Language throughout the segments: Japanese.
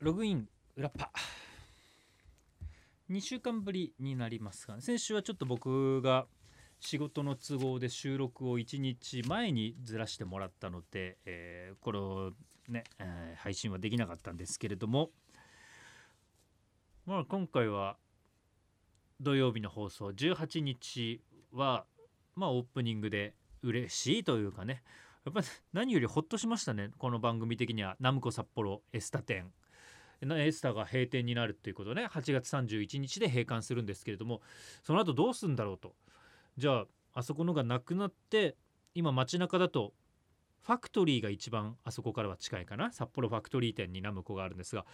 ログイン裏パ2週間ぶりになりますが先週はちょっと僕が仕事の都合で収録を1日前にずらしてもらったので、えーこれをね、えー配信はできなかったんですけれどもまあ今回は土曜日の放送18日はまあオープニングで嬉しいというかね。やっぱり何よりほっとしましたねこの番組的には。ナムコ札幌エスタ店。エスタが閉店になるっていうことね8月31日で閉館するんですけれどもその後どうするんだろうと。じゃああそこのがなくなって今街中だとファクトリーが一番あそこからは近いかな。札幌ファクトリー店にナムコがあるんですが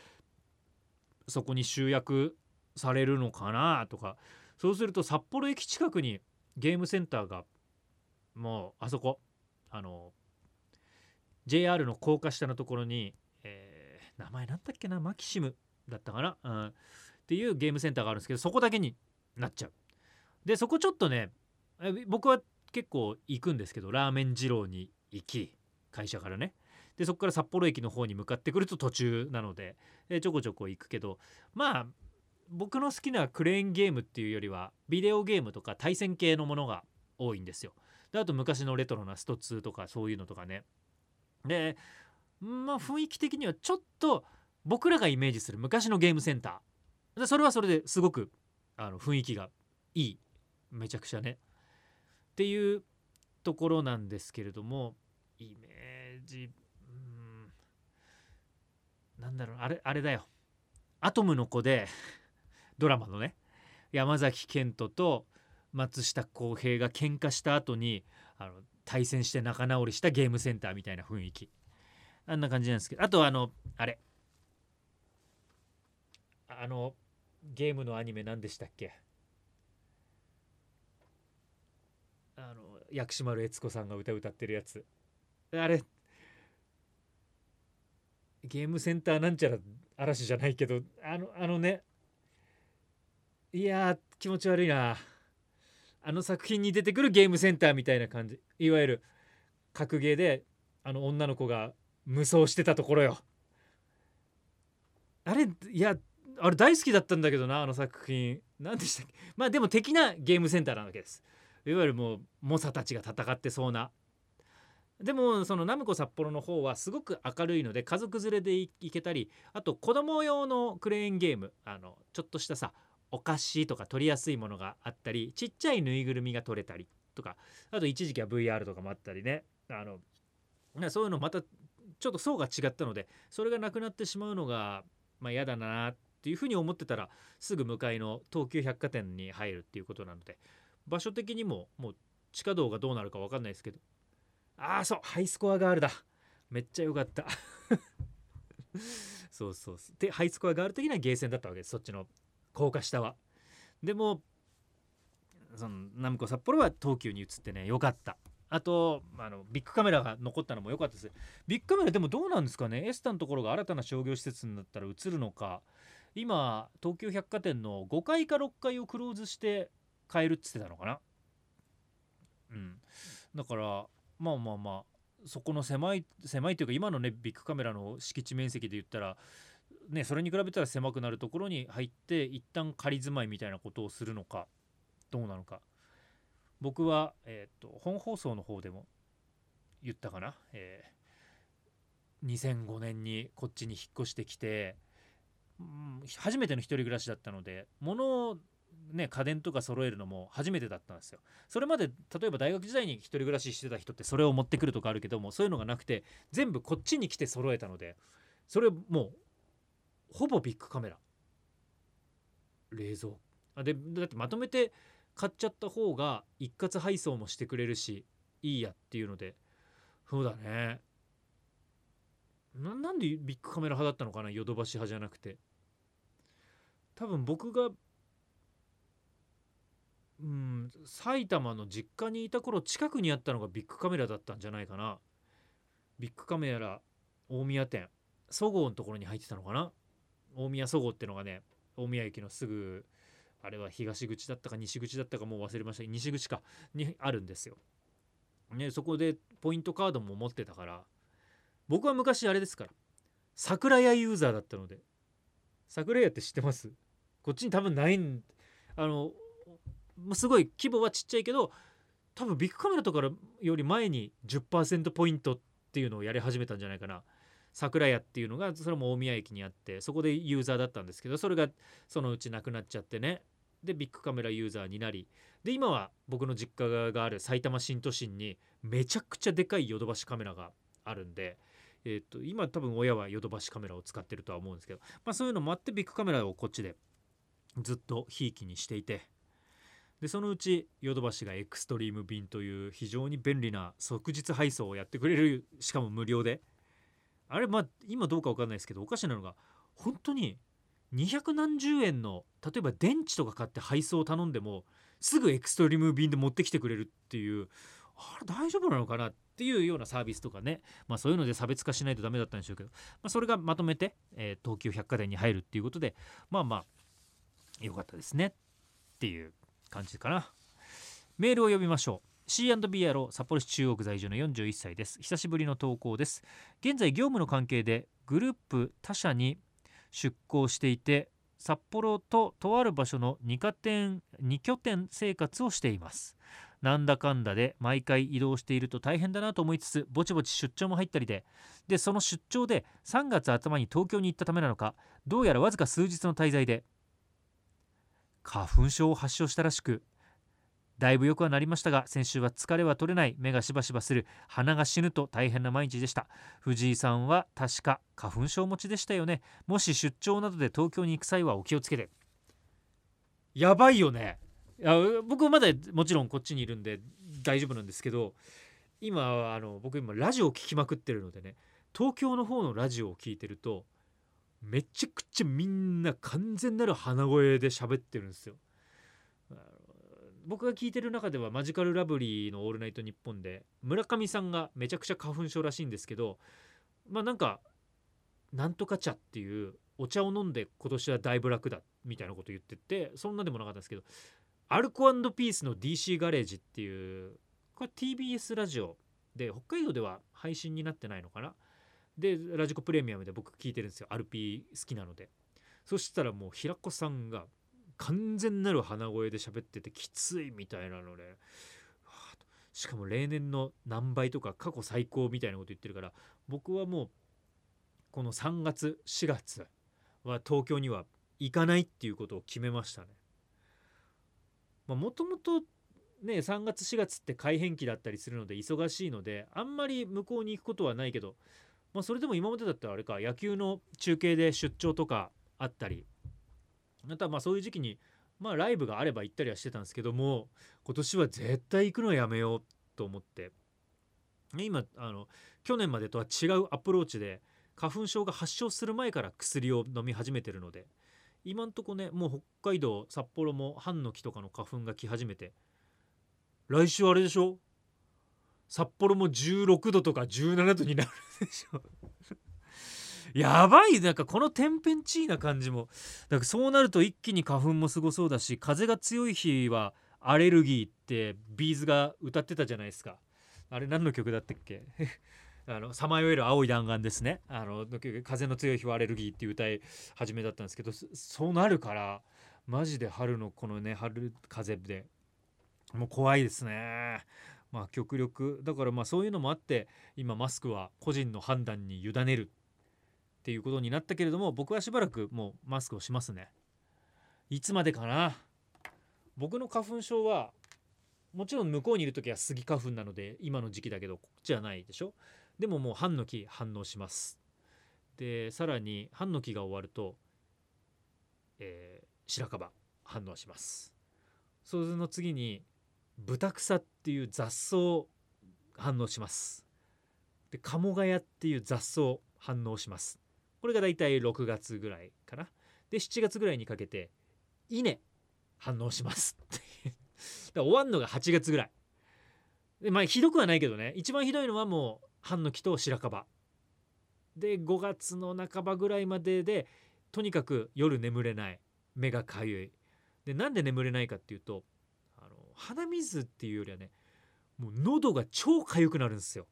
そこに集約されるのかなとか。そうすると札幌駅近くにゲームセンターがもうあそこあの JR の高架下のところに、名前なんだっけな？マキシム。だったかな、うん、っていうゲームセンターがあるんですけどそこだけになっちゃう。でそこちょっとね僕は結構行くんですけどラーメン二郎に行き会社からね。でそこから札幌駅の方に向かってくると途中なのでえちょこちょこ行くけどまあ僕の好きなクレーンゲームっていうよりはビデオゲームとか対戦系のものが多いんですよ。であと昔のレトロなスト2とかそういうのとかね。でまあ雰囲気的にはちょっと僕らがイメージする昔のゲームセンター。でそれはそれですごくあの雰囲気がいい。めちゃくちゃね。っていうところなんですけれどもイメージうんなんだろうあれあれだよ。アトムの子でドラマのね山崎賢人と松下洸平が喧嘩した後にあの対戦して仲直りしたゲームセンターみたいな雰囲気。あんな感じなんですけど。あとあのあれ。あのゲームのアニメ何でしたっけ？あの薬師丸悦子さんが歌歌ってるやつ。あれ。ゲームセンターなんちゃら嵐じゃないけどあのあのね。いや気持ち悪いな。あの作品に出てくるゲームセンターみたいな感じ。いわゆる格ゲーであの女の子が無双してたところよ。あれいやあれ大好きだったんだけどなあの作品。何でしたっけ？まあでも的なゲームセンターなわけです。いわゆるもう猛者たちが戦ってそうな。でもそのナムコ札幌の方はすごく明るいので家族連れで行けたりあと子供用のクレーンゲーム。あのちょっとしたさお菓子とか取りやすいものがあったりちっちゃいぬいぐるみが取れたりとかあと一時期は VR とかもあったりね。あのねそういうのまたちょっと層が違ったのでそれがなくなってしまうのがまあ嫌だなっていうふうに思ってたらすぐ向かいの東急百貨店に入るっていうことなので場所的にももう地下道がどうなるか分かんないですけどああそうハイスコアガールだ。めっちゃ良かった。そうそうそう。でハイスコアガール的なゲーセンだったわけです。そっちの高架下は。でもそのナムコ札幌は東急に移ってね良かった。あとあのビッグカメラが残ったのも良かったです。ビッグカメラでもどうなんですかね？エスタのところが新たな商業施設になったら移るのか。今東急百貨店の5階か6階をクローズして買えるっつってたのかな？うん。だからまあまあまあそこの狭い狭いというか今のねビッグカメラの敷地面積で言ったらねそれに比べたら狭くなるところに入って一旦仮住まいみたいなことをするのかどうなのか。僕は、えー、と本放送の方でも言ったかな、えー2005年にこっちに引っ越してきて、うん初めての一人暮らしだったので物をね家電とか揃えるのも初めてだったんですよ。それまで例えば大学時代に一人暮らししてた人ってそれを持ってくるとかあるけどもそういうのがなくて全部こっちに来て揃えたのでそれもうほぼビッグカメラ。冷蔵。あでだってまとめて買っちゃった方が一括配送もしてくれるしいいやっていうので。そうだね。なんでビッグカメラ派だったのかなヨドバシ派じゃなくて。多分僕がうん埼玉の実家にいた頃近くにあったのがビッグカメラだったんじゃないかな。ビッグカメラ大宮店そごうのところに入ってたのかな。大宮そごうってのがね大宮駅のすぐあれは東口だったか西口だったかもう忘れました西口かにあるんですよ。ねそこでポイントカードも持ってたから僕は昔あれですから桜屋ユーザーだったので桜屋って知ってます？こっちに多分ないんあのすごい規模はちっちゃいけど多分ビッグカメラとかより前に10%ポイントっていうのをやり始めたんじゃないかな。桜屋っていうのがそれも大宮駅にあってそこでユーザーだったんですけどそれがそのうちなくなっちゃってね。でビッグカメラユーザーになりで今は僕の実家がある埼玉新都心にめちゃくちゃでかいヨドバシカメラがあるんで、えー、と今多分親はヨドバシカメラを使ってるとは思うんですけど、まあ、そういうのもあってビッグカメラをこっちでずっとひいきにしていてでそのうちヨドバシがエクストリーム便という非常に便利な即日配送をやってくれるしかも無料であれまあ今どうか分かんないですけどおかしなのが本当に200何十円の例えば電池とか買って配送を頼んでもすぐエクストリーム便で持ってきてくれるっていうあれ大丈夫なのかなっていうようなサービスとかね、まあ、そういうので差別化しないとダメだったんでしょうけど、まあ、それがまとめて、えー、東急百貨店に入るっていうことでまあまあ良かったですねっていう感じかな。メールを読みましょう。C&B 野郎札幌市中央区在住の41歳です。久しぶりの投稿です。現在業務の関係でグループ他社に出向していて札幌ととある場所の2拠点 ,2 拠点生活をしています。なんだかんだで毎回移動していると大変だなと思いつつぼちぼち出張も入ったりででその出張で3月頭に東京に行ったためなのかどうやらわずか数日の滞在で花粉症を発症したらしくだいぶ良くはなりましたが先週は疲れは取れない。目がしばしばする。鼻が死ぬと大変な毎日でした。藤井さんは確か花粉症持ちでしたよね。もし出張などで東京に行く際はお気をつけて。やばいよね。いや僕まだもちろんこっちにいるんで大丈夫なんですけど今あの僕今ラジオを聴きまくってるのでね東京の方のラジオを聴いてるとめちゃくちゃみんな完全なる鼻声で喋ってるんですよ。僕が聞いてる中ではマジカルラブリーの「オールナイトニッポン」で村上さんがめちゃくちゃ花粉症らしいんですけどまあなんかなんとか茶っていうお茶を飲んで今年はだいぶ楽だみたいなこと言っててそんなでもなかったんですけどアルコピースの DC ガレージっていうこれ TBS ラジオで北海道では配信になってないのかな？でラジコプレミアムで僕聞いてるんですよ。アルピー好きなので。そしたらもう平子さんが完全なる鼻声で喋っててきついみたいなので、しかも例年の何倍とか過去最高みたいなこと言ってるから僕はもうこの3月4月は東京には行かないっていうことを決めましたね。もともとね3月4月って改変期だったりするので忙しいのであんまり向こうに行くことはないけど、まあ、それでも今までだったらあれか野球の中継で出張とかあったりまたまあそういう時期にまあライブがあれば行ったりはしてたんですけども今年は絶対行くのやめようと思って。今あの去年までとは違うアプローチで花粉症が発症する前から薬を飲み始めてるので今んとこねもう北海道札幌もハンノキとかの花粉が来始めて来週あれでしょ？札幌も16度とか17度になるでしょ？やばいなんかこの天変地異な感じも。だかそうなると一気に花粉もすごそうだし風が強い日はアレルギーってビーズが歌ってたじゃないですか。あれ何の曲だったっけ？あのさまよえる青い弾丸ですね。あの風の強い日はアレルギーっていう歌い始めだったんですけどそうなるからマジで春のこのね春風でもう怖いですね。まあ極力。だからまあそういうのもあって今マスクは個人の判断に委ねる。っていうことになったけれども僕はしばらくもうマスクをしますね。いつまでかな。僕の花粉症はもちろん向こうにいる時はスギ花粉なので今の時期だけどこっちはないでしょ。でももう半の木反応します。でさらに半の木が終わると、えー、白樺反応します。その次に豚草っていう雑草反応します。で鴨ヶ谷っていう雑草反応します。これがだいたい6月ぐらいかな。で7月ぐらいにかけて稲反応しますって だ終わんのが8月ぐらい。でまあひどくはないけどね。一番ひどいのはもう半の木と白樺。で5月の半ばぐらいまででとにかく夜眠れない。目がかゆい。でなんで眠れないかっていうとあの鼻水っていうよりはねもう喉が超かゆくなるんですよ。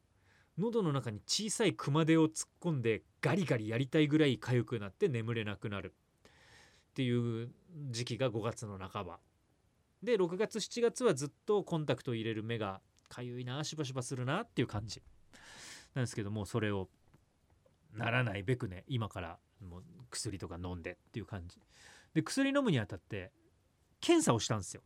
喉の中に小さい熊手を突っ込んでガリガリやりたいぐらい痒くなって眠れなくなる。っていう時期が5月の半ば。で6月7月はずっとコンタクトを入れる目がかゆいなしばしばするなっていう感じ。なんですけどもそれをならないべくね今からもう薬とか飲んでっていう感じ。で薬飲むにあたって検査をしたんですよ。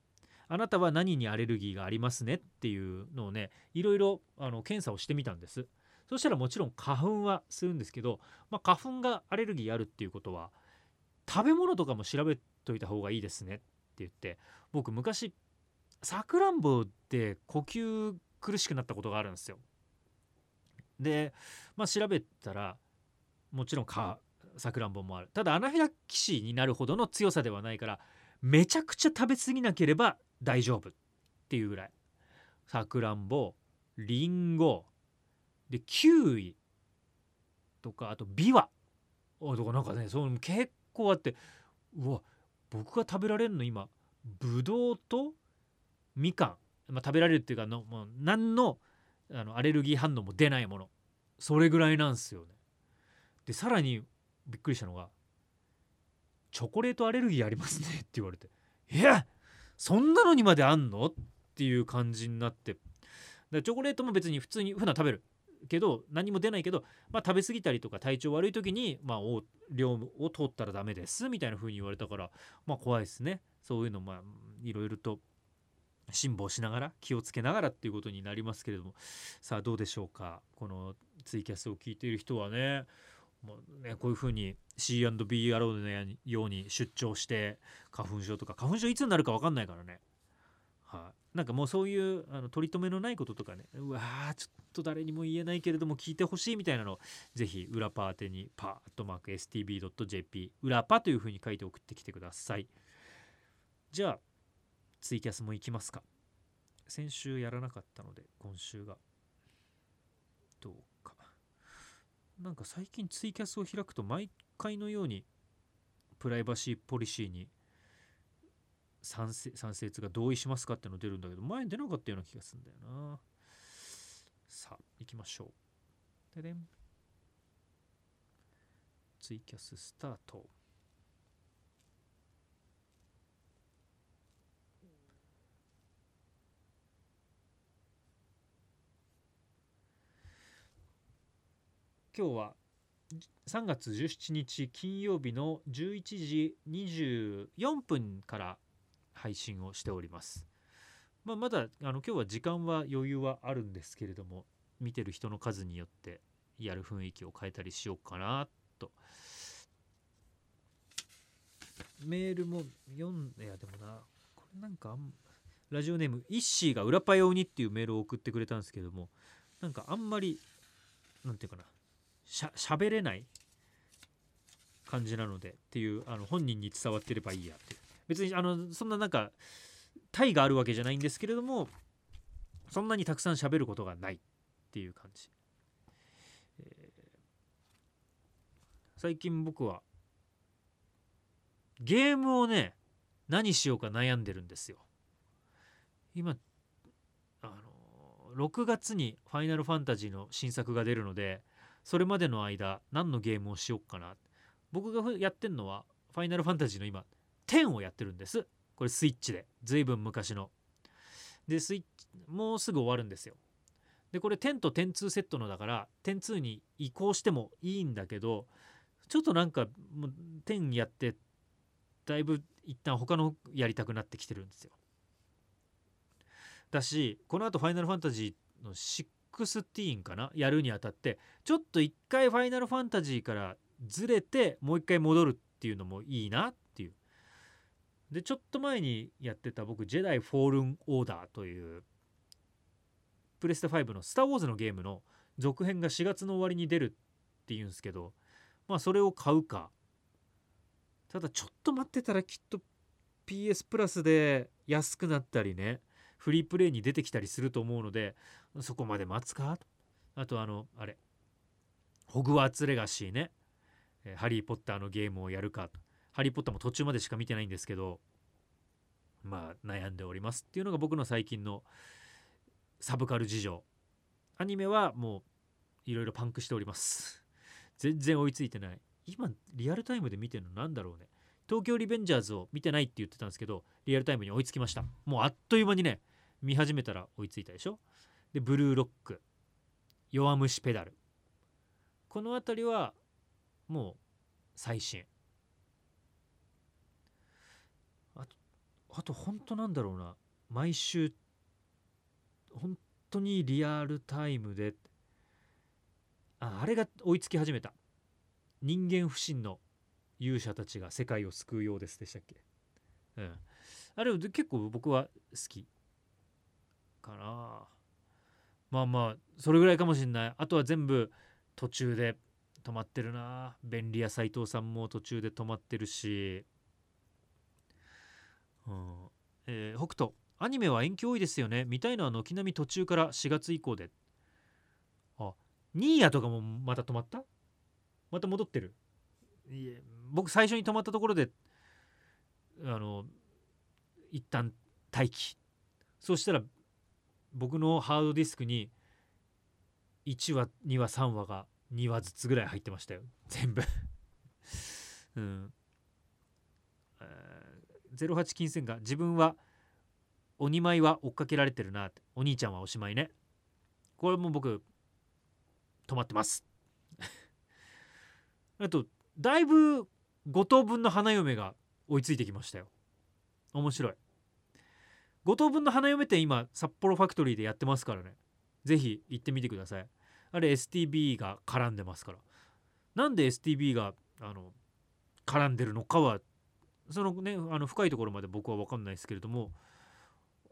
あなたは何にアレルギーがありますねっていうのをねいろいろあの検査をしてみたんです。そしたらもちろん花粉はするんですけど、まあ、花粉がアレルギーあるっていうことは食べ物とかも調べといた方がいいですねって言って僕昔さくらんぼで呼吸苦しくなったことがあるんですよ。でまあ調べたらもちろんかさくらんぼもある。ただアナフィラキシーになるほどの強さではないからめちゃくちゃ食べ過ぎなければ大丈夫っていうぐらい。さくらんぼりんごでキウイとかあとビワ。とかなんかねそう結構あって。うわ僕が食べられるの今。ぶどうとみかん、まあ、食べられるっていうかのもう何のあのアレルギー反応も出ないもの。それぐらいなんですよね。でさらにびっくりしたのが「チョコレートアレルギーありますね」って言われて「いやそんなのにまであんの?」っていう感じになって。でチョコレートも別に普通に普段食べるけど何も出ないけど、まあ、食べ過ぎたりとか体調悪い時に、まあ、量を通ったらダメですみたいな風に言われたからまあ怖いですね。そういうのまあいろいろと辛抱しながら気をつけながらっていうことになりますけれども。さあどうでしょうか？このツイキャスを聞いている人はね。もうねこういうふうに C&B アローのように出張して花粉症とか花粉症いつになるか分かんないからね。はい、なんかもうそういうあの取り留めのないこととかねうわーちょっと誰にも言えないけれども聞いてほしいみたいなのをぜひ裏パーテにパーッとマーク STB.jp 裏パというふうに書いて送ってきてください。じゃあツイキャスも行きますか。先週やらなかったので今週がどうかなんか最近ツイキャスを開くと毎回のようにプライバシーポリシーに賛成賛成が同意しますかっての出るんだけど前に出なかったような気がするんだよな。さあ行きましょう。ででん。ツイキャススタート。今日は3月17日金曜日の11時24分から配信をしております。まあ、まだあの今日は時間は余裕はあるんですけれども見てる人の数によってやる雰囲気を変えたりしようかなと。メールも読んいやでもなこれなんかラジオネームイッシーが裏パヨにっていうメールを送ってくれたんですけどもなんかあんまりなんていうかなしゃ喋れない感じなのでっていうあの本人に伝わってればいいやっていう。別にあのそんななんか体があるわけじゃないんですけれどもそんなにたくさん喋ることがないっていう感じ、えー、最近僕はゲームをね何しようか悩んでるんですよ。今あの6月に「ファイナルファンタジー」の新作が出るのでそれまでの間何のゲームをしようかな。僕がやってんのは「ファイナルファンタジー」の今10をやってるんです。これスイッチで。随分昔の。でスイッチもうすぐ終わるんですよ。でこれ10と102セットのだから102に移行してもいいんだけどちょっとなんかもう10やってだいぶ一旦他のやりたくなってきてるんですよ。だしこのあと「ファイナルファンタジー」の16かな？やるにあたってちょっと一回「ファイナルファンタジー」からずれてもう一回戻るっていうのもいいなっていう。でちょっと前にやってた僕「ジェダイ・フォールン・オーダー」というプレステ5の「スター・ウォーズ」のゲームの続編が4月の終わりに出るっていうんですけどまあそれを買うか。ただちょっと待ってたらきっと PS プラスで安くなったりねフリープレイに出てきたりすると思うのでそこまで待つか？あとあのあれ。ホグワーツレガシーね。えハリー・ポッターのゲームをやるか。とハリー・ポッターも途中までしか見てないんですけどまあ悩んでおりますっていうのが僕の最近のサブカル事情。アニメはもういろいろパンクしております。全然追いついてない。今リアルタイムで見てるの何だろうね。東京リベンジャーズを見てないって言ってたんですけどリアルタイムに追いつきました。もうあっという間にね見始めたら追いついたでしょ？でブルーロック。弱虫ペダル。この辺りはもう最新。あとあと本当なんだろうな。毎週本当にリアルタイムで。ああれが追いつき始めた。人間不信の勇者たちが世界を救うようですでしたっけ？うん。あれ結構僕は好きかな。まあまあそれぐらいかもしんない。あとは全部途中で止まってるな。便利屋斎藤さんも途中で止まってるし。うん。えー、北斗アニメは延期多いですよね。見たいのは軒並み途中から4月以降で。あニーヤとかもまた止まった？また戻ってる？いえ僕最初に止まったところであの一旦待機。そしたら僕のハードディスクに1話2話3話が2話ずつぐらい入ってましたよ。全部。うん、えー、08金銭が自分は鬼舞は追っかけられてるなって。お兄ちゃんはおしまいね。これも僕止まってます。あとだいぶ5等分の花嫁が追いついてきましたよ。面白い。5等分の花嫁店今札幌ファクトリーでやってますからね。是非行ってみてください。あれ STB が絡んでますから。なんで STB があの絡んでるのかはそのねあの深いところまで僕は分かんないですけれども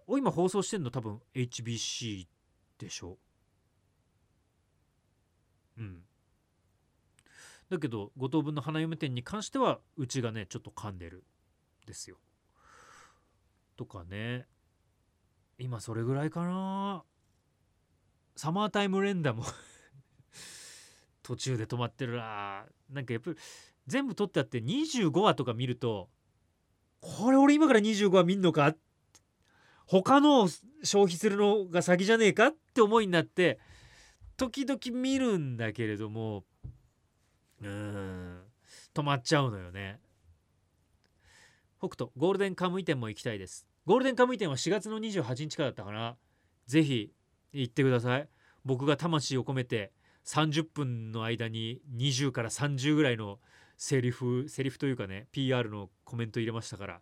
今放送してんの多分 HBC でしょ？うん。だけど五等分の花嫁店に関してはうちがねちょっと噛んでる。ですよ。とかね。今それぐらいかな。サマータイム連打も。途中で止まってるな。なんかやっぱり全部撮ってあって25話とか見るとこれ俺今から25話見んのか？他の消費するのが先じゃねえかって思いになって時々見るんだけれどもうん止まっちゃうのよね。北斗ゴールデンカムイ店も行きたいです。ゴールデンカムイ店は4月の28日からだったかな。ぜひ行ってください。僕が魂を込めて30分の間に20から30ぐらいのセリフセリフというかね PR のコメント入れましたから、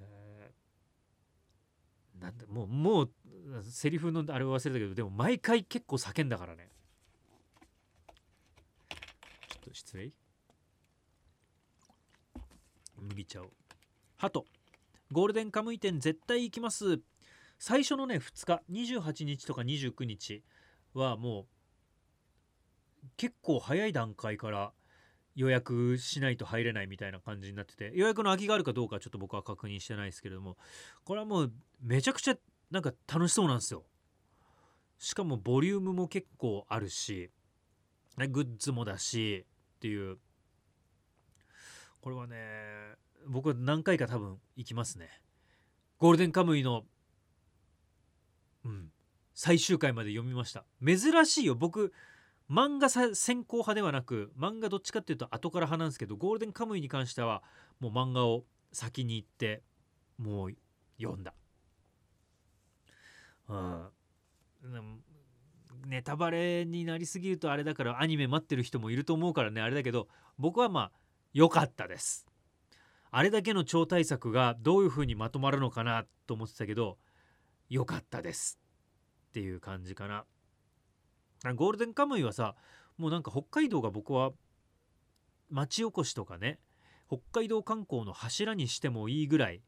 えー、なんだもうもうセリフのあれは忘れたけどでも毎回結構叫んだからね。ちょっと失礼。麦茶を。ハト。ゴールデンカムイ店絶対行きます。最初のね2日28日とか29日はもう結構早い段階から予約しないと入れないみたいな感じになってて予約の空きがあるかどうかちょっと僕は確認してないですけれどもこれはもうめちゃくちゃなんか楽しそうなんですよ。しかもボリュームも結構あるしグッズもだしっていう。これはね僕は何回か多分行きますね。ゴールデンカムイのうん最終回まで読みました。珍しいよ。僕漫画先行派ではなく漫画どっちかっていうと後から派なんですけどゴールデンカムイに関してはもう漫画を先に行ってもう読んだ。うん。ネタバレになりすぎるとあれだからアニメ待ってる人もいると思うからねあれだけど僕はまあ良かったです。あれだけの超大作がどういう風にまとまるのかなと思ってたけど良かったですっていう感じかなゴールデンカムイはさもうなんか北海道が僕は町おこしとかね北海道観光の柱にしてもいいぐらい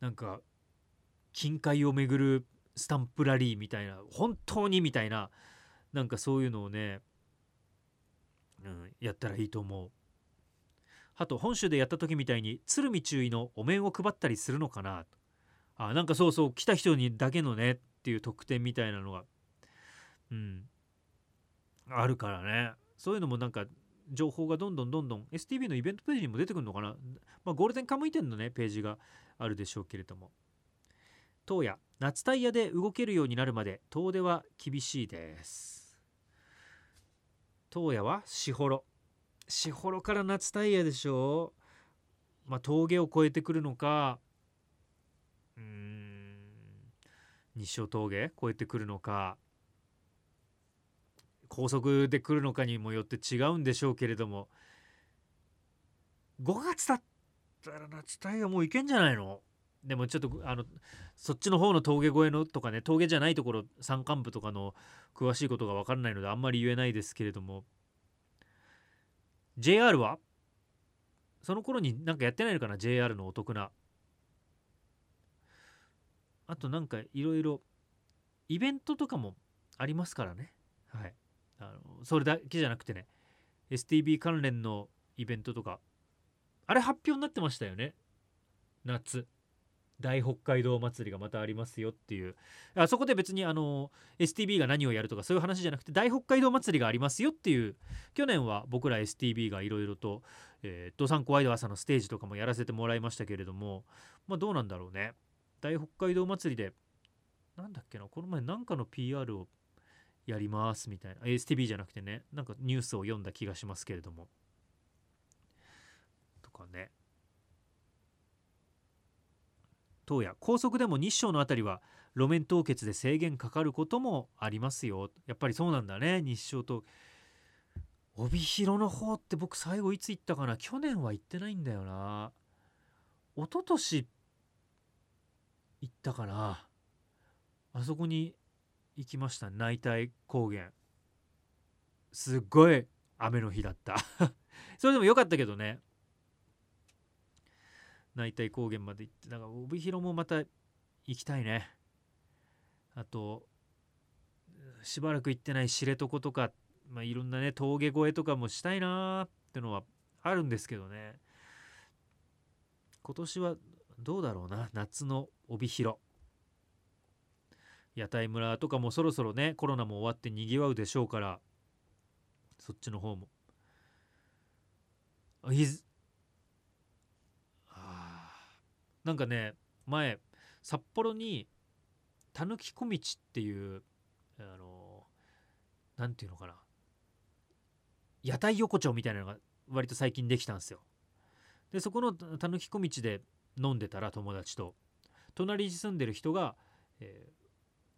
なんか近海を巡るスタンプラリーみたいな本当にみたいななんかそういうのをね、うん、やったらいいと思う。あと本州でやった時みたいに鶴見注意のお面を配ったりするのかな。あなんかそうそう来た人にだけのねっていう特典みたいなのがうんあるからね。そういうのもなんか情報がどんどんどんどん STV のイベントページにも出てくるのかな、まあ、ゴールデンカムイ店のねページがあるでしょうけれども。当夜夏タイヤで動けるようになるまで遠出は厳しいです。当夜はしほろ。しほろから夏タイヤでしょ？まあ、峠を越えてくるのか？うん。日照峠越えてくるのか？高速で来るのかにもよって違うんでしょうけれども。5月だったら夏タイヤもういけんじゃないの？でもちょっとあのそっちの方の峠越えのとかね峠じゃないところ山間部とかの詳しいことが分からないのであんまり言えないですけれども。JR は？その頃になんかやってないのかな？JR のお得な。あとなんかいろいろイベントとかもありますからね。はい。あのそれだけじゃなくてね STB 関連のイベントとか。あれ発表になってましたよね？夏。大北海道祭りがまたありますよっていう。あそこで別にあの STB が何をやるとかそういう話じゃなくて大北海道祭りがありますよっていう。去年は僕ら STB がいろいろとえー、ドサンコワイド朝のステージとかもやらせてもらいましたけれども。まあどうなんだろうね。大北海道祭りでなんだっけなこの前なんかの PR をやりますみたいな。STB じゃなくてねなんかニュースを読んだ気がしますけれども。とかね。当夜高速でも日照の辺りは路面凍結で制限かかることもありますよ。やっぱりそうなんだね日照と。帯広の方って僕最後いつ行ったかな？去年は行ってないんだよな。一昨年行ったかな。あそこに行きました。内帯高原。すっごい雨の日だった。それでも良かったけどね。内帯高原まで行ってだから帯広もまた行きたいね。あとしばらく行ってない知床とかまあ、いろんなね峠越えとかもしたいなーってのはあるんですけどね。今年はどうだろうな夏の帯広。屋台村とかもそろそろねコロナも終わってにぎわうでしょうからそっちの方も。あいずあなんかね前札幌にたぬき小道っていうあのなんていうのかな。屋台横丁みたいなのが割と最近できたんですよ。でそこのたぬき小道で飲んでたら友達と。隣に住んでる人が、え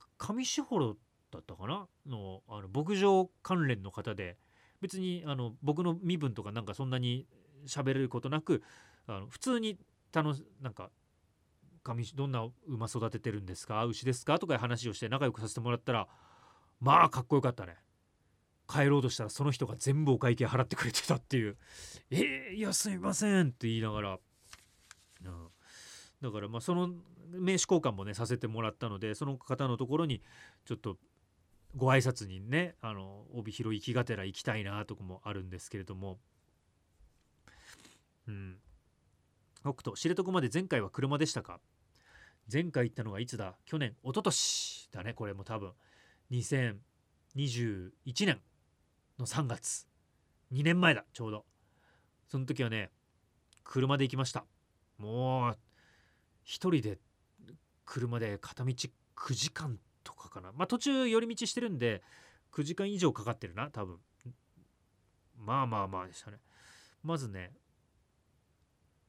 ー、上士幌だったかな？のあの牧場関連の方で別にあの僕の身分とかなんかそんなに喋れることなくあの普通に楽なんか上どんな馬育ててるんですか？牛ですか？とかいう話をして仲良くさせてもらったらまあかっこよかったね。帰ろうとしたらその人が全部お会計払ってくれてたっていう「えー、いやすみません」って言いながら、うん、だからまあその名刺交換もねさせてもらったのでその方のところにちょっとご挨拶にねあの帯広行きがてら行きたいなとかもあるんですけれども。うん。北斗知床まで前回は車でしたか？前回行ったのがいつだ？去年一昨年だねこれも多分。2021年の3月。2年前だちょうど。その時はね車で行きました。もう一人で車で片道9時間とかかな。まあ途中寄り道してるんで9時間以上かかってるな多分。まあまあまあでしたね。まずね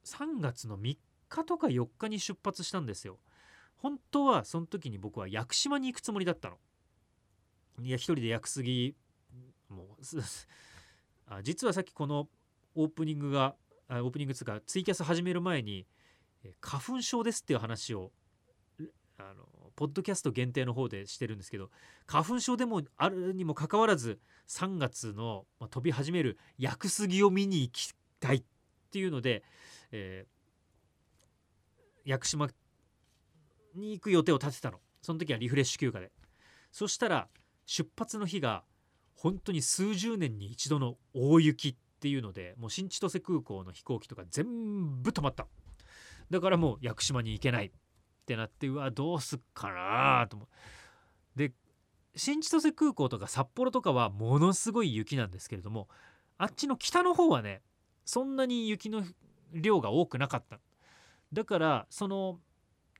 3月の3日とか4日に出発したんですよ。本当はその時に僕は屋久島に行くつもりだったの。いや一人で屋久杉もう実はさっきこのオープニングがオープニングつうかツイキャス始める前に花粉症ですっていう話をあのポッドキャスト限定の方でしてるんですけど花粉症でもあるにもかかわらず3月の、ま、飛び始める屋久杉を見に行きたいっていうので、え、屋久島に行く予定を立てたの。その時はリフレッシュ休暇で。そしたら出発の日が本当に数十年に一度の大雪っていうのでもう新千歳空港の飛行機とか全部止まっただからもう屋久島に行けないってなってうわどうすっかなと思う。で新千歳空港とか札幌とかはものすごい雪なんですけれどもあっちの北の方はねそんなに雪の量が多くなかっただからその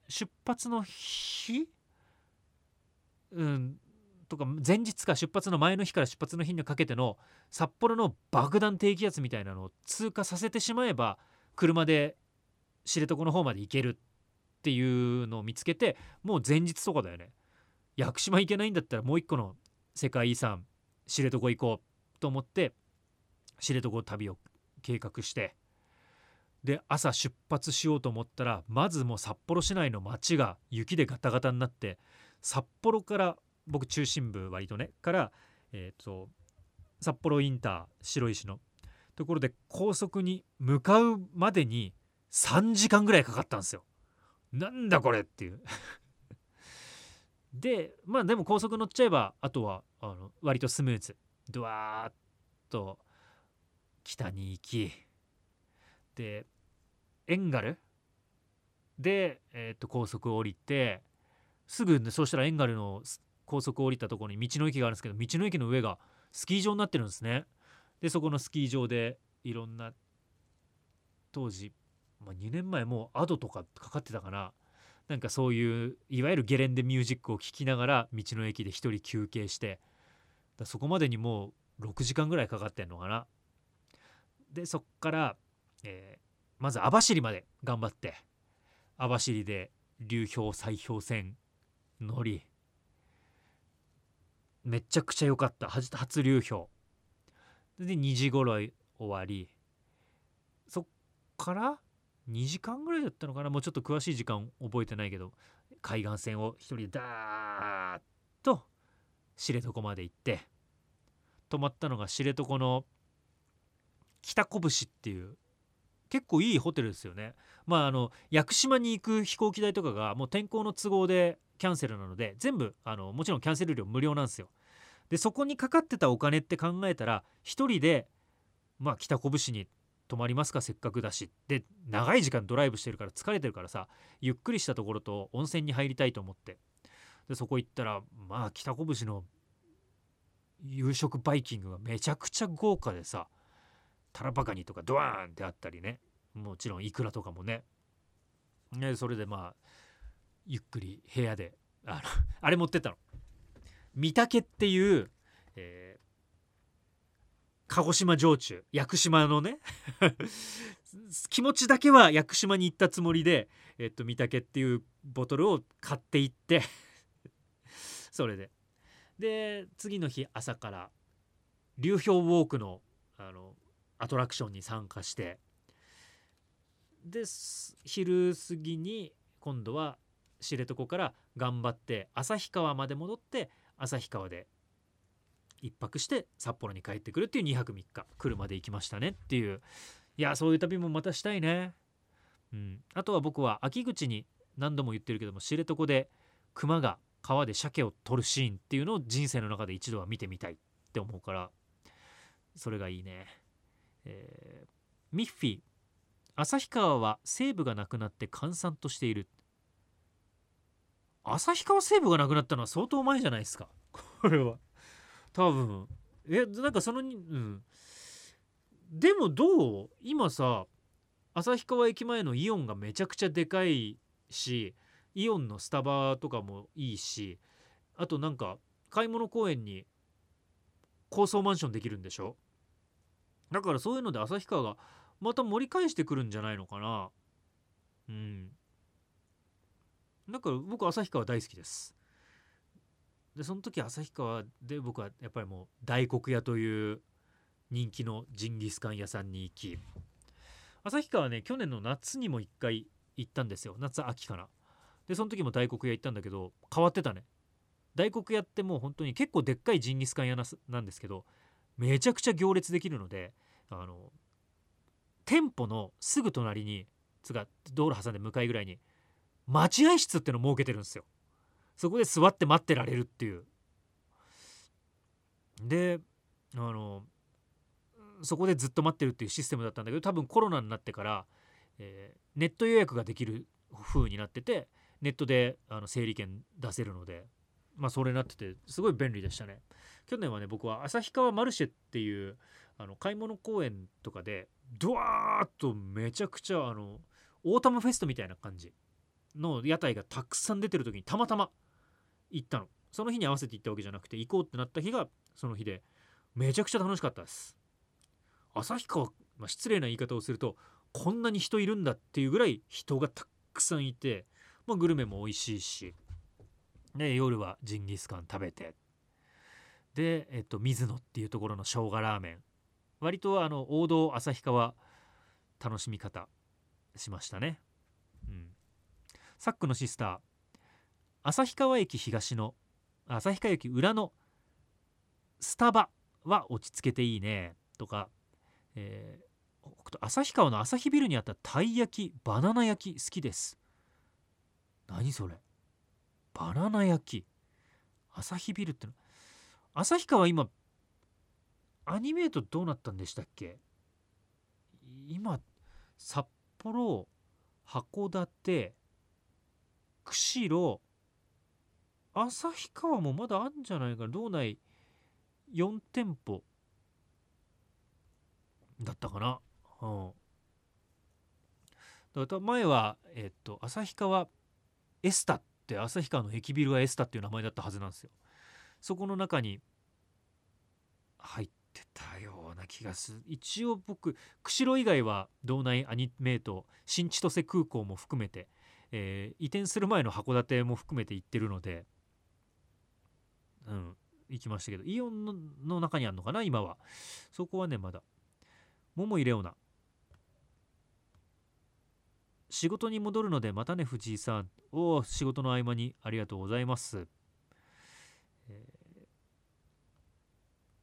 出発の日うんとか前日か出発の前の日から出発の日にかけての札幌の爆弾低気圧みたいなのを通過させてしまえば車で知床の方まで行けるっていうのを見つけてもう前日とかだよね。屋久島行けないんだったらもう一個の世界遺産知床行こうと思って知床旅を計画してで朝出発しようと思ったらまずもう札幌市内の街が雪でガタガタになって札幌から僕中心部割とねからえっ、と札幌インター白石のところで高速に向かうまでに3時間ぐらいかかったんですよ。なんだこれっていう。でまあでも高速乗っちゃえばあとはあの割とスムーズ。ドワーッと北に行き。でエンガル？で、えー、と高速を降りてすぐ、ね、そうしたらエンガルの高速を降りたところに道の駅があるんですけど道の駅の上がスキー場になってるんですね。でそこのスキー場でいろんな当時、まあ、2年前もうアドとかかかってたかな。なんかそういういわゆるゲレンデミュージックを聴きながら道の駅で一人休憩してだそこまでにもう6時間ぐらいかかってんのかな。でそっから、えー、まず網走まで頑張って網走で流氷砕氷船乗りめちゃくちゃ良かった。初流氷。で2時頃終わり。そっから2時間ぐらいだったのかな？もうちょっと詳しい時間覚えてないけど海岸線を一人でダーッと知床まで行って泊まったのが知床の北拳っていう結構いいホテルですよね。まああの屋久島に行く飛行機代とかがもう天候の都合でキャンセルなので全部あのもちろんキャンセル料無料なんですよ。でそこにかかってたお金って考えたら1人でまあ北拳に泊まりますかせっかくだしで長い時間ドライブしてるから疲れてるからさゆっくりしたところと温泉に入りたいと思ってでそこ行ったらまあ北拳の夕食バイキングがめちゃくちゃ豪華でさタラバガニとかドワーンってあったりね。もちろんイクラとかもね。ねそれでまあゆっくり部屋であの あれ持ってったの。御嶽っていう、えー、鹿児島焼酎屋久島のね 気持ちだけは屋久島に行ったつもりで、えっと、御嶽っていうボトルを買っていって それで。で次の日朝から流氷ウォークのあのアトラクションに参加してで昼過ぎに今度は知床から頑張って旭川まで戻って旭川で1泊して札幌に帰ってくるっていう2泊3日車で行きましたねっていういやそういう旅もまたしたいね。うん、あとは僕は秋口に何度も言ってるけども知床で熊が川で鮭を取るシーンっていうのを人生の中で一度は見てみたいって思うからそれがいいね。えー、ミッフィー。旭川は西部がなくなって閑散としている。旭川西部がなくなったのは相当前じゃないですか。これは。多分。えなんかそのうん。でもどう？今さ旭川駅前のイオンがめちゃくちゃでかいしイオンのスタバとかもいいしあとなんか買い物公園に高層マンションできるんでしょ？だからそういうので旭川がまた盛り返してくるんじゃないのかな。うん。だから僕旭川大好きです。でその時旭川で僕はやっぱりもう大黒屋という人気のジンギスカン屋さんに行き旭川はね去年の夏にも1回行ったんですよ。夏秋かなでその時も大黒屋行ったんだけど変わってたね。大黒屋ってもう本当に結構でっかいジンギスカン屋なんですけどめちゃくちゃ行列できるのであの店舗のすぐ隣につが道路挟んで向かいぐらいに待合室ってのを設けてるんですよ。そこで座って待ってられるっていう。であのそこでずっと待ってるっていうシステムだったんだけど多分コロナになってから、えー、ネット予約ができる風になっててネットであの整理券出せるのでまあそれになっててすごい便利でしたね。去年はね僕は旭川マルシェっていうあの買い物公園とかでドワーッとめちゃくちゃあのオータムフェストみたいな感じの屋台がたくさん出てる時にたまたま行ったの。その日に合わせて行ったわけじゃなくて行こうってなった日がその日でめちゃくちゃ楽しかったです。旭川まあ、失礼な言い方をするとこんなに人いるんだっていうぐらい人がたくさんいて、まあ、グルメも美味しいし、で夜はジンギスカン食べて。で、えっと、水野っていうところの生姜ラーメン。割とあの王道旭川楽しみ方しましたね。うん、サックのシスター旭川駅東の旭川駅裏のスタバは落ち着けていいねとか、えー、旭川の旭ビルにあったたい焼きバナナ焼き好きです。何それ。バナナ焼き。旭ビルっての旭川今アニメートどうなったんでしたっけ？今札幌函館釧路旭川もまだあるんじゃないかな？道内4店舗だったかな？うん。だから前はえっと旭川エスタって旭川の駅ビルはエスタっていう名前だったはずなんですよ。そこの中に入ってな気がする。一応僕釧路以外は道内アニメート新千歳空港も含めて、えー、移転する前の函館も含めて行ってるのでうん行きましたけどイオンの中にあるのかな今は。そこはねまだ。桃井レオナ仕事に戻るのでまたね藤井さん。おお仕事の合間にありがとうございます、え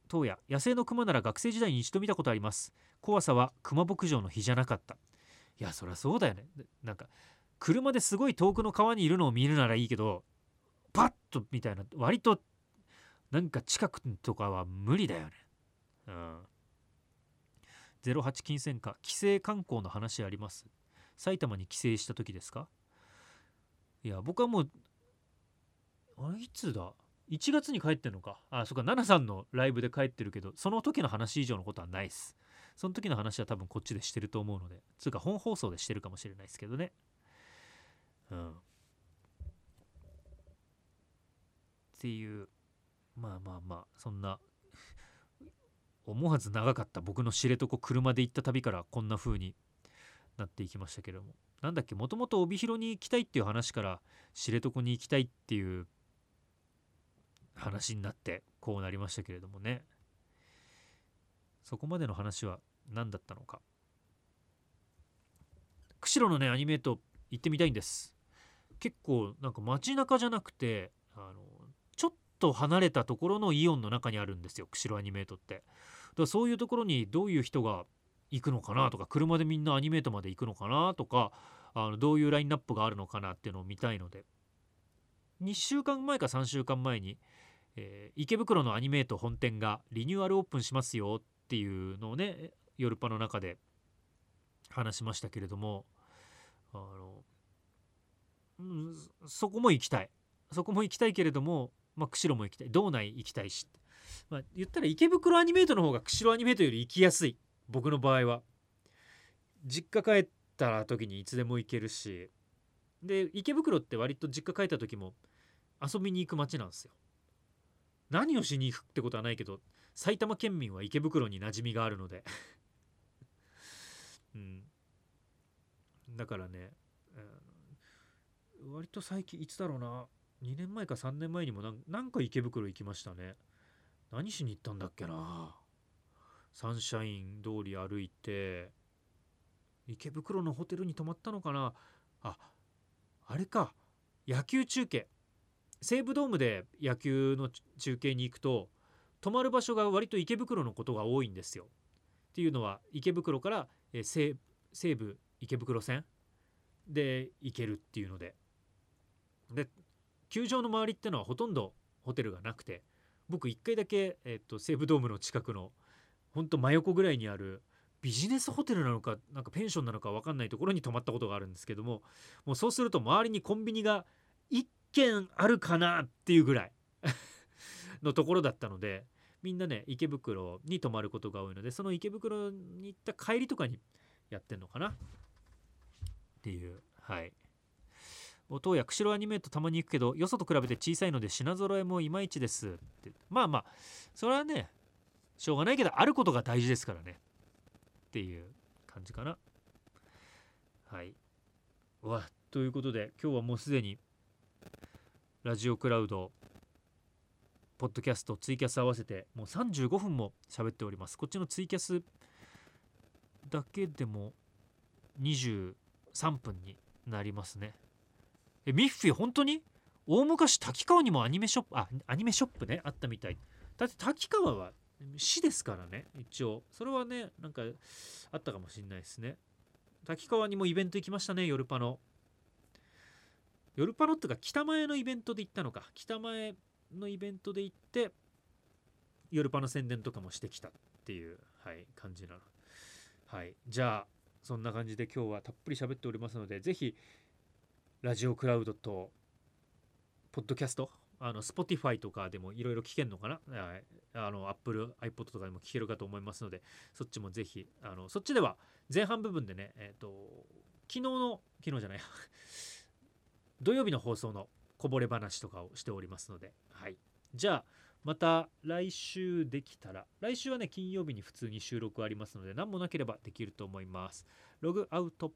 ー、当夜野生のクマなら学生時代に一度見たことあります。怖さはクマ牧場の日じゃなかった。いやそりゃそうだよね。なんか車ですごい遠くの川にいるのを見るならいいけどパッとみたいな割となんか近くとかは無理だよね。うん。08金銭か。帰省観光の話あります。埼玉に帰省した時ですか？いや僕はもうあれいつだ？1月に帰ってんのか。あそっか奈々さんのライブで帰ってるけどその時の話以上のことはないっす。その時の話は多分こっちでしてると思うので。つうか本放送でしてるかもしれないですけどね。うん。っていうまあまあまあそんな思わず長かった僕の知床車で行った旅からこんな風になっていきましたけども。なんだっけもともと帯広に行きたいっていう話から知床に行きたいっていう話になってこうなりましたけれどもね。そこまでの話は何だったのか。釧路のねアニメート行ってみたいんです。結構なんか街中じゃなくてあのちょっと離れたところのイオンの中にあるんですよ釧路アニメートって。だからそういうところにどういう人が行くのかなとか車でみんなアニメートまで行くのかなとかあのどういうラインナップがあるのかなっていうのを見たいので。2週間前か3週間前に、えー、池袋のアニメート本店がリニューアルオープンしますよっていうのをねヨルパの中で話しましたけれどもあの、うん、そこも行きたい。そこも行きたいけれどもまあ、釧路も行きたい。道内行きたいし、まあ、言ったら池袋アニメートの方が釧路アニメートより行きやすい。僕の場合は。実家帰った時にいつでも行けるし。で池袋って割と実家帰った時も遊びに行く街なんですよ。何をしに行くってことはないけど埼玉県民は池袋に馴染みがあるので。うん。だからね、うん、割と最近いつだろうな。2年前か3年前にもなんか池袋行きましたね。何しに行ったんだっけな。サンシャイン通り歩いて池袋のホテルに泊まったのかな。ああれか。野球中継。西武ドームで野球の中継に行くと泊まる場所が割と池袋のことが多いんですよ。っていうのは池袋から、え西西武池袋線で行けるっていうのでで球場の周りってのはほとんどホテルがなくて僕1回だけ、えっと、西武ドームの近くのほんと真横ぐらいにあるビジネスホテルなのかなんかペンションなのか分かんないところに泊まったことがあるんですけどももうそうすると周りにコンビニが1軒あるかなっていうぐらい のところだったのでみんなね池袋に泊まることが多いのでその池袋に行った帰りとかにやってんのかな？っていうはい。当や釧路アニメートたまに行くけどよそと比べて小さいので品揃えもいまいちです。って。まあまあそれはねしょうがないけどあることが大事ですからね。っていう感じかな。はい。わということで今日はもうすでにラジオクラウド。ポッドキャストツイキャス合わせてもう35分も喋っております。こっちのツイキャスだけでも23分になりますね。えミッフィー本当に？大昔滝川にもアニメショップあアニメショップねあったみたい。だって滝川は市ですからね一応。それはねなんかあったかもしれないですね。滝川にもイベント行きましたね夜パの。夜パノっていうか北前のイベントで行ったのか。北前のイベントで行って夜パの宣伝とかもしてきたっていう、はい、感じなの。はい。じゃあそんな感じで今日はたっぷり喋っておりますのでぜひラジオクラウドとポッドキャストあの Spotify とかでもいろいろ聞けるのかな？あの Apple、iPod とかでも聞けるかと思いますのでそっちもぜひあのそっちでは前半部分でねえっ、ー、と昨日の昨日じゃない。土曜日の放送のこぼれ話とかをしておりますので、はい、じゃあまた来週できたら来週はね金曜日に普通に収録ありますので何もなければできると思います。ログアウト